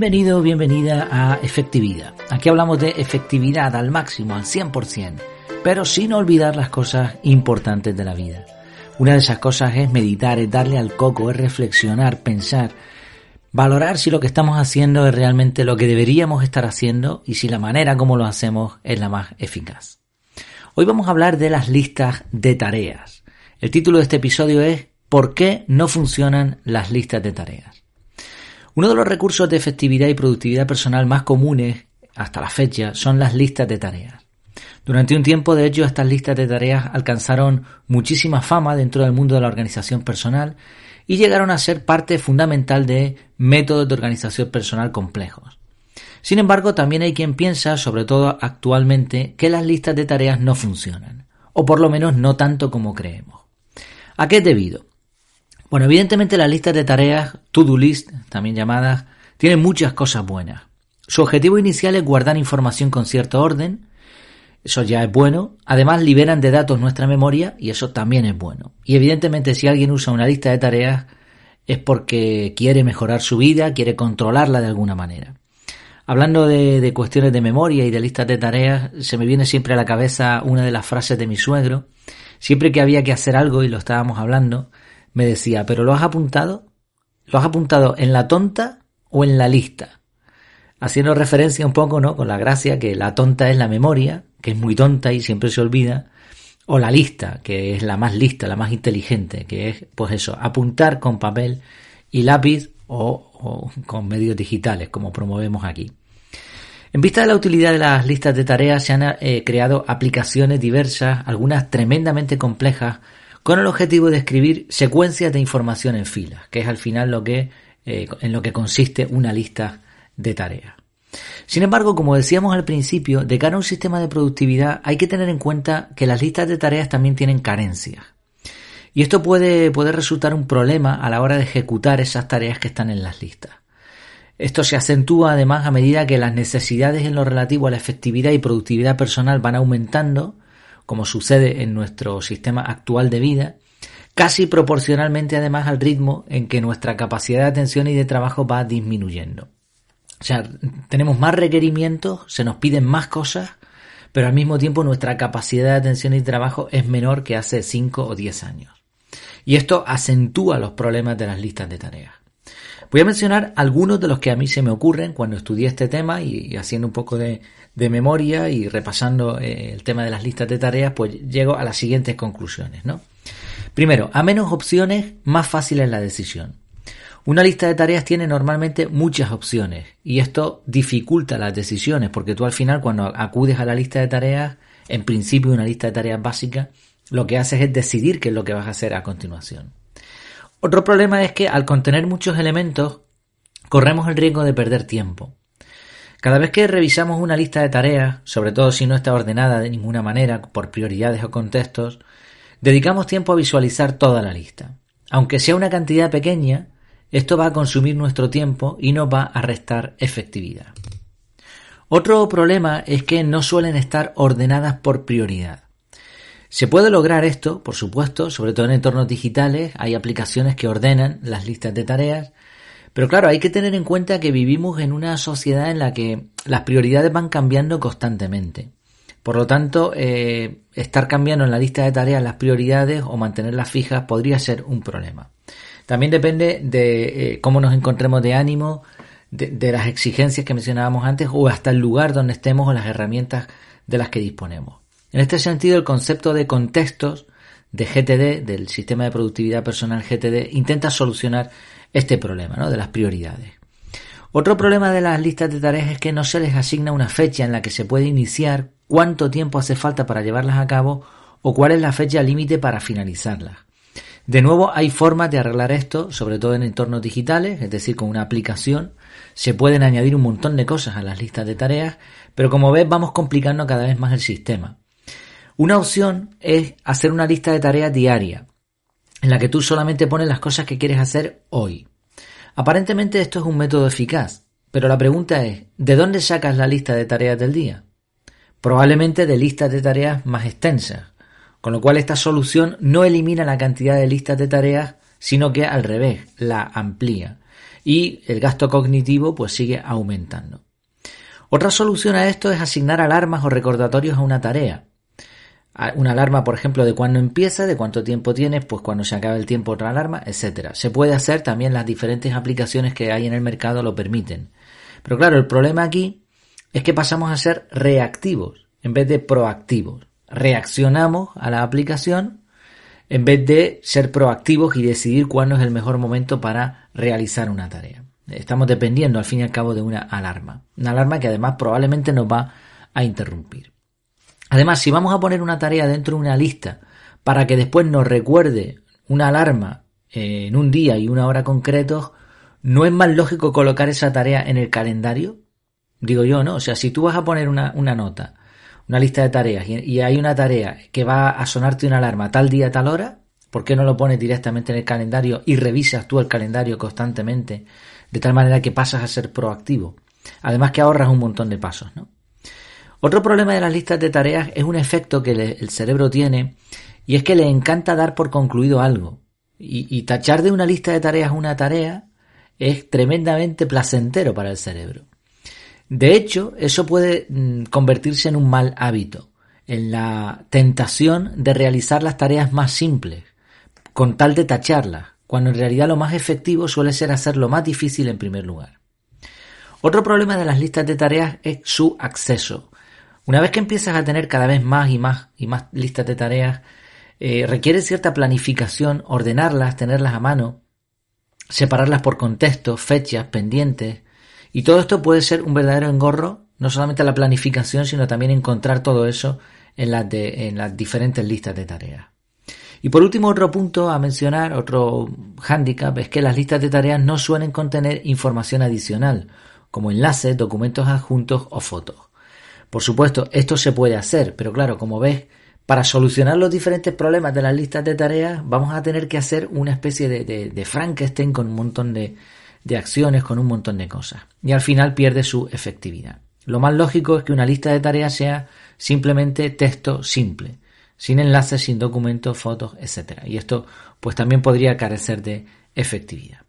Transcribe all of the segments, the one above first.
Bienvenido, bienvenida a Efectividad. Aquí hablamos de efectividad al máximo, al 100%, pero sin olvidar las cosas importantes de la vida. Una de esas cosas es meditar, es darle al coco, es reflexionar, pensar, valorar si lo que estamos haciendo es realmente lo que deberíamos estar haciendo y si la manera como lo hacemos es la más eficaz. Hoy vamos a hablar de las listas de tareas. El título de este episodio es ¿Por qué no funcionan las listas de tareas? Uno de los recursos de efectividad y productividad personal más comunes hasta la fecha son las listas de tareas. Durante un tiempo, de hecho, estas listas de tareas alcanzaron muchísima fama dentro del mundo de la organización personal y llegaron a ser parte fundamental de métodos de organización personal complejos. Sin embargo, también hay quien piensa, sobre todo actualmente, que las listas de tareas no funcionan, o por lo menos no tanto como creemos. ¿A qué es debido? Bueno, evidentemente las listas de tareas, to-do list, también llamadas, tienen muchas cosas buenas. Su objetivo inicial es guardar información con cierto orden, eso ya es bueno. Además liberan de datos nuestra memoria y eso también es bueno. Y evidentemente si alguien usa una lista de tareas es porque quiere mejorar su vida, quiere controlarla de alguna manera. Hablando de, de, cuestiones de memoria y de listas de tareas, se me viene siempre a la cabeza una de las frases de mi suegro. Siempre que había que hacer algo y lo estábamos hablando, me decía, ¿pero lo has apuntado? ¿Lo has apuntado en la tonta o en la lista? Haciendo referencia un poco, ¿no? Con la gracia que la tonta es la memoria, que es muy tonta y siempre se olvida, o la lista, que es la más lista, la más inteligente, que es, pues eso, apuntar con papel y lápiz o, con medios digitales, como promovemos aquí. En vista de la utilidad de las listas de tareas, se han eh, creado aplicaciones diversas, algunas tremendamente complejas, con el objetivo de escribir secuencias de información en filas, que es al final lo que, eh, en lo que consiste una lista de tareas. Sin embargo, como decíamos al principio, de cara a un sistema de productividad hay que tener en cuenta que las listas de tareas también tienen carencias. Y esto puede, puede resultar un problema a la hora de ejecutar esas tareas que están en las listas. Esto se acentúa además a medida que las necesidades en lo relativo a la efectividad y productividad personal van aumentando como sucede en nuestro sistema actual de vida, casi proporcionalmente además al ritmo en que nuestra capacidad de atención y de trabajo va disminuyendo. O sea, tenemos más requerimientos, se nos piden más cosas, pero al mismo tiempo nuestra capacidad de atención y trabajo es menor que hace 5 o 10 años. Y esto acentúa los problemas de las listas de tareas. Voy a mencionar algunos de los que a mí se me ocurren cuando estudié este tema y, haciendo un poco de, memoria y repasando eh, el tema de las listas de tareas, pues llego a las siguientes conclusiones, ¿no? Primero, a menos opciones, más fácil es la decisión. Una lista de tareas tiene normalmente muchas opciones y esto dificulta las decisiones porque tú al final cuando acudes a la lista de tareas, en principio una lista de tareas básica, lo que haces es decidir qué es lo que vas a hacer a continuación. Otro problema es que al contener muchos elementos, corremos el riesgo de perder tiempo. Cada vez que revisamos una lista de tareas, sobre todo si no está ordenada de ninguna manera por prioridades o contextos, dedicamos tiempo a visualizar toda la lista. Aunque sea una cantidad pequeña, esto va a consumir nuestro tiempo y nos va a restar efectividad. Otro problema es que no suelen estar ordenadas por prioridad. Se puede lograr esto, por supuesto, sobre todo en entornos digitales, hay aplicaciones que ordenan las listas de tareas, pero claro, hay que tener en cuenta que vivimos en una sociedad en la que las prioridades van cambiando constantemente. Por lo tanto, eh, estar cambiando en la lista de tareas las prioridades o mantenerlas fijas podría ser un problema. También depende de eh, cómo nos encontremos de ánimo, de, de las exigencias que mencionábamos antes o hasta el lugar donde estemos o las herramientas de las que disponemos. En este sentido, el concepto de contextos de GTD, del sistema de productividad personal GTD, intenta solucionar este problema ¿no? de las prioridades. Otro problema de las listas de tareas es que no se les asigna una fecha en la que se puede iniciar, cuánto tiempo hace falta para llevarlas a cabo o cuál es la fecha límite para finalizarlas. De nuevo, hay formas de arreglar esto, sobre todo en entornos digitales, es decir, con una aplicación. Se pueden añadir un montón de cosas a las listas de tareas, pero como ves, vamos complicando cada vez más el sistema. Una opción es hacer una lista de tareas diaria, en la que tú solamente pones las cosas que quieres hacer hoy. Aparentemente esto es un método eficaz, pero la pregunta es, ¿de dónde sacas la lista de tareas del día? Probablemente de listas de tareas más extensas, con lo cual esta solución no elimina la cantidad de listas de tareas, sino que al revés, la amplía. y el gasto cognitivo pues sigue aumentando. Otra solución a esto es asignar alarmas o recordatorios a una tarea. Una alarma, por ejemplo, de cuándo empieza, de cuánto tiempo tienes, pues cuando se acabe el tiempo otra alarma, etcétera. Se puede hacer también las diferentes aplicaciones que hay en el mercado lo permiten. Pero claro, el problema aquí es que pasamos a ser reactivos en vez de proactivos. Reaccionamos a la aplicación en vez de ser proactivos y decidir cuándo es el mejor momento para realizar una tarea. Estamos dependiendo al fin y al cabo de una alarma. Una alarma que además probablemente nos va a interrumpir. Además, si vamos a poner una tarea dentro de una lista para que después nos recuerde una alarma eh, en un día y una hora concretos, ¿no es más lógico colocar esa tarea en el calendario? Digo yo, ¿no? O sea, si tú vas a poner una, una nota una lista de tareas y, hay una tarea que va a sonarte una alarma tal día, tal hora, ¿por qué no lo pones directamente en el calendario y revisas tú el calendario constantemente de tal manera que pasas a ser proactivo? Además que ahorras un montón de pasos, ¿no? Otro problema de las listas de tareas es un efecto que el cerebro tiene y es que le encanta dar por concluido algo. y tachar de una lista de tareas una tarea es tremendamente placentero para el cerebro. De hecho, eso puede mm, convertirse en un mal hábito, en la tentación de realizar las tareas más simples, con tal de tacharlas, cuando en realidad lo más efectivo suele ser hacer lo más difícil en primer lugar. Otro problema de las listas de tareas es su acceso. Una vez que empiezas a tener cada vez más y más y más listas de tareas, eh, requiere cierta planificación, ordenarlas, tenerlas a mano, separarlas por contextos, fechas, pendientes, y todo esto puede ser un verdadero engorro, no solamente la planificación, sino también encontrar todo eso en las, en las diferentes listas de tareas. Y por último, otro punto a mencionar, otro hándicap, es que las listas de tareas no suelen contener información adicional, como enlaces, documentos adjuntos o fotos. Por supuesto, esto se puede hacer, pero claro, como ves, para solucionar los diferentes problemas de las listas de tareas, vamos a tener que hacer una especie de, de Frankenstein con un montón de, de acciones con un montón de cosas. Y al final pierde su efectividad. Lo más lógico es que una lista de tareas sea simplemente texto simple, sin enlaces, sin documentos, fotos, etc. Y esto pues también podría carecer de efectividad.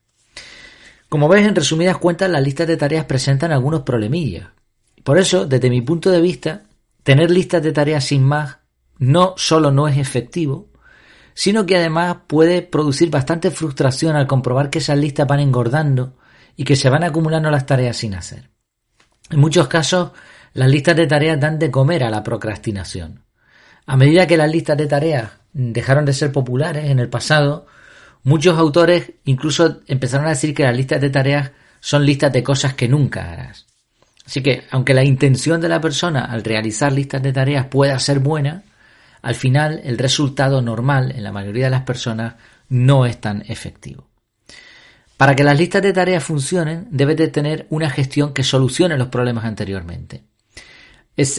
Como ves, en resumidas cuentas, las listas de tareas presentan algunos problemillas. Por eso, desde mi punto de vista, tener listas de tareas sin más no solo no es efectivo, sino que además puede producir bastante frustración al comprobar que esas listas van engordando y que se van acumulando las tareas sin hacer. En muchos casos, las listas de tareas dan de comer a la procrastinación. A medida que las listas de tareas dejaron de ser populares en el pasado, muchos autores incluso empezaron a decir que las listas de tareas son listas de cosas que nunca harás. Así que, aunque la intención de la persona al realizar listas de tareas pueda ser buena, al final el resultado normal en la mayoría de las personas no es tan efectivo. Para que las listas de tareas funcionen, debe de tener una gestión que solucione los problemas anteriormente.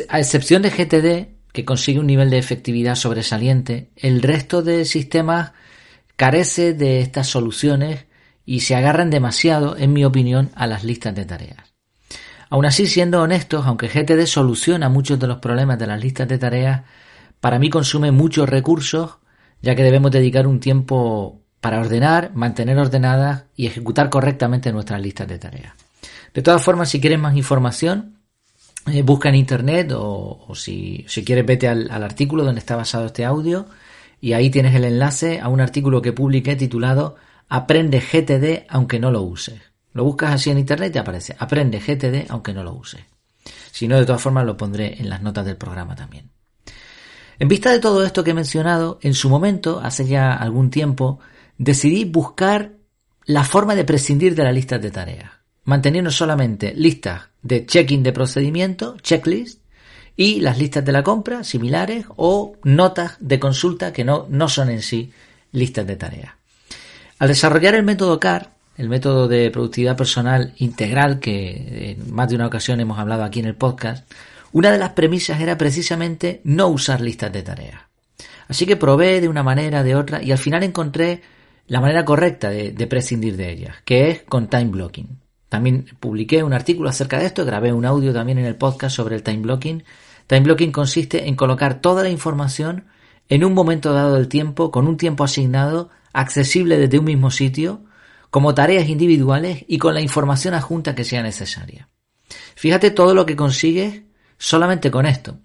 a excepción de GTD, que consigue un nivel de efectividad sobresaliente, el resto de sistemas carece de estas soluciones y se agarran demasiado, en mi opinión, a las listas de tareas. Aún así, siendo honestos, aunque GTD soluciona muchos de los problemas de las listas de tareas, para mí consume muchos recursos, ya que debemos dedicar un tiempo para ordenar, mantener ordenadas y ejecutar correctamente nuestras listas de tareas. De todas formas, si quieres más información, eh, busca en internet o, si, quieres vete al, al, artículo donde está basado este audio y ahí tienes el enlace a un artículo que publiqué titulado Aprende GTD aunque no lo uses. Lo buscas así en internet y te aparece Aprende GTD aunque no lo uses. Si no, de todas formas lo pondré en las notas del programa también. En vista de todo esto que he mencionado, en su momento, hace ya algún tiempo, decidí buscar la forma de prescindir de las listas de tareas, manteniendo solamente listas de check-in de procedimiento, checklist, y las listas de la compra similares o notas de consulta que no, no son en sí listas de tareas. Al desarrollar el método CAR, el método de productividad personal integral que en más de una ocasión hemos hablado aquí en el podcast, una de las premisas era precisamente no usar listas de tareas. Así que probé de una manera, de otra, y al final encontré la manera correcta de, prescindir de ellas, que es con time blocking. También publiqué un artículo acerca de esto, grabé un audio también en el podcast sobre el time blocking. Time blocking consiste en colocar toda la información en un momento dado del tiempo, con un tiempo asignado, accesible desde un mismo sitio, como tareas individuales y con la información adjunta que sea necesaria. Fíjate todo lo que consigues solamente con esto.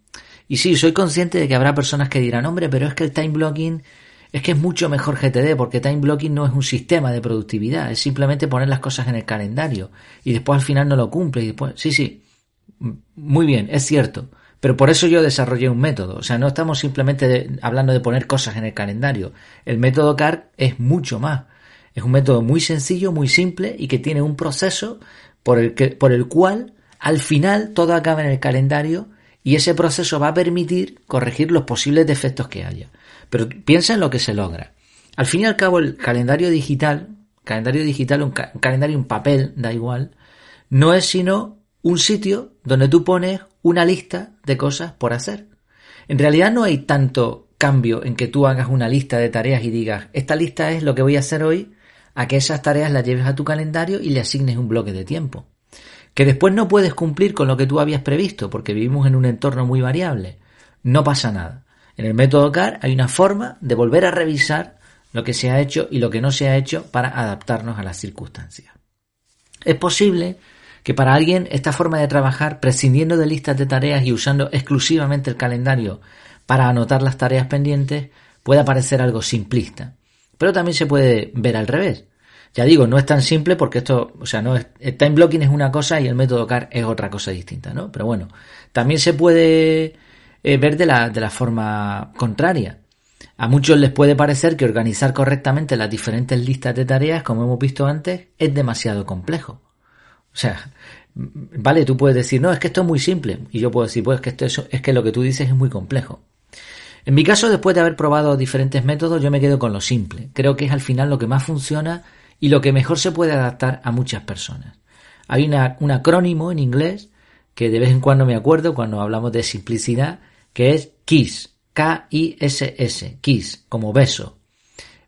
Y sí, soy consciente de que habrá personas que dirán, hombre, pero es que el time blocking es que es mucho mejor GTD porque time blocking no es un sistema de productividad, es simplemente poner las cosas en el calendario y después al final no lo cumple y después, sí, sí, muy bien, es cierto, pero por eso yo desarrollé un método, o sea, no estamos simplemente hablando de poner cosas en el calendario, el método CAR es mucho más, es un método muy sencillo, muy simple y que tiene un proceso por el, que, por el cual al final todo acaba en el calendario y ese proceso va a permitir corregir los posibles defectos que haya. Pero piensa en lo que se logra. Al fin y al cabo, el calendario digital, calendario digital, un, calendario en papel, da igual, no es sino un sitio donde tú pones una lista de cosas por hacer. En realidad no hay tanto cambio en que tú hagas una lista de tareas y digas, esta lista es lo que voy a hacer hoy, a que esas tareas las lleves a tu calendario y le asignes un bloque de tiempo. Que después no puedes cumplir con lo que tú habías previsto, porque vivimos en un entorno muy variable. No pasa nada. En el método CAR hay una forma de volver a revisar lo que se ha hecho y lo que no se ha hecho para adaptarnos a las circunstancias. Es posible que para alguien esta forma de trabajar, prescindiendo de listas de tareas y usando exclusivamente el calendario para anotar las tareas pendientes, pueda parecer algo simplista. Pero también se puede ver al revés. Ya digo, no es tan simple porque esto, o sea, no es, el time blocking es una cosa y el método CAR es otra cosa distinta, ¿no? Pero bueno, también se puede eh, ver de la, de la forma contraria. A muchos les puede parecer que organizar correctamente las diferentes listas de tareas, como hemos visto antes, es demasiado complejo. O sea, vale, tú puedes decir, no, es que esto es muy simple. Y yo puedo decir, pues que esto es, es que lo que tú dices es muy complejo. En mi caso, después de haber probado diferentes métodos, yo me quedo con lo simple. Creo que es al final lo que más funciona y lo que mejor se puede adaptar a muchas personas. Hay una, un acrónimo en inglés que de vez en cuando me acuerdo cuando hablamos de simplicidad, que es KISS, K-I-S-S, KISS, como beso.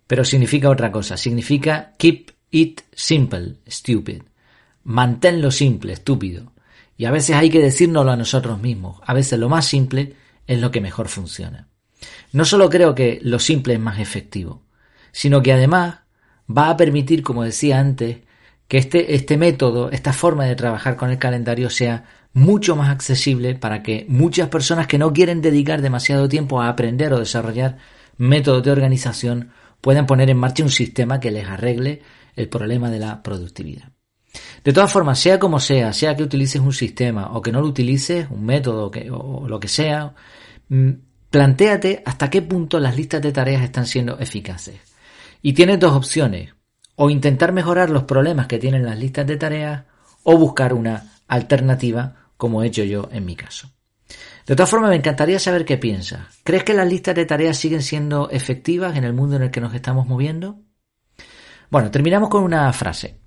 Pero significa otra cosa, significa Keep It Simple, Stupid. Manténlo simple, estúpido. Y a veces hay que decírnoslo a nosotros mismos. A veces lo más simple es lo que mejor funciona. No solo creo que lo simple es más efectivo, sino que además va a permitir, como decía antes, que este, este método, esta forma de trabajar con el calendario sea mucho más accesible para que muchas personas que no quieren dedicar demasiado tiempo a aprender o desarrollar métodos de organización puedan poner en marcha un sistema que les arregle el problema de la productividad. De todas formas, sea como sea, sea que utilices un sistema o que no lo utilices, un método o lo que sea, mm, plantéate hasta qué punto las listas de tareas están siendo eficaces. Y tienes dos opciones o intentar mejorar los problemas que tienen las listas de tareas o buscar una alternativa como he hecho yo en mi caso. De todas formas, me encantaría saber qué piensas. ¿Crees que las listas de tareas siguen siendo efectivas en el mundo en el que nos estamos moviendo? Bueno, terminamos con una frase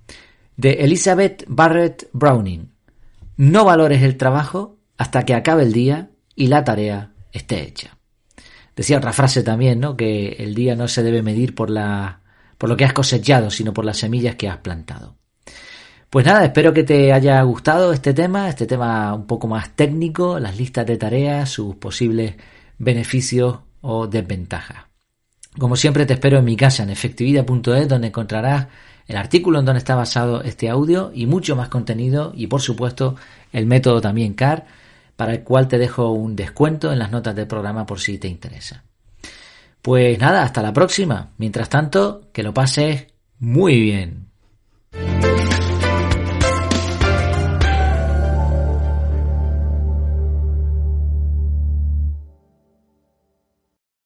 de Elizabeth Barrett Browning. No valores el trabajo hasta que acabe el día y la tarea esté hecha. Decía otra frase también, ¿no? Que el día no se debe medir por la por lo que has cosechado, sino por las semillas que has plantado. Pues nada, espero que te haya gustado este tema, este tema un poco más técnico, las listas de tareas, sus posibles beneficios o desventajas. Como siempre te espero en mi casa en efectividad.es donde encontrarás el artículo en donde está basado este audio y mucho más contenido y por supuesto el método también CAR para el cual te dejo un descuento en las notas del programa por si te interesa. Pues nada, hasta la próxima. Mientras tanto, que lo pases muy bien.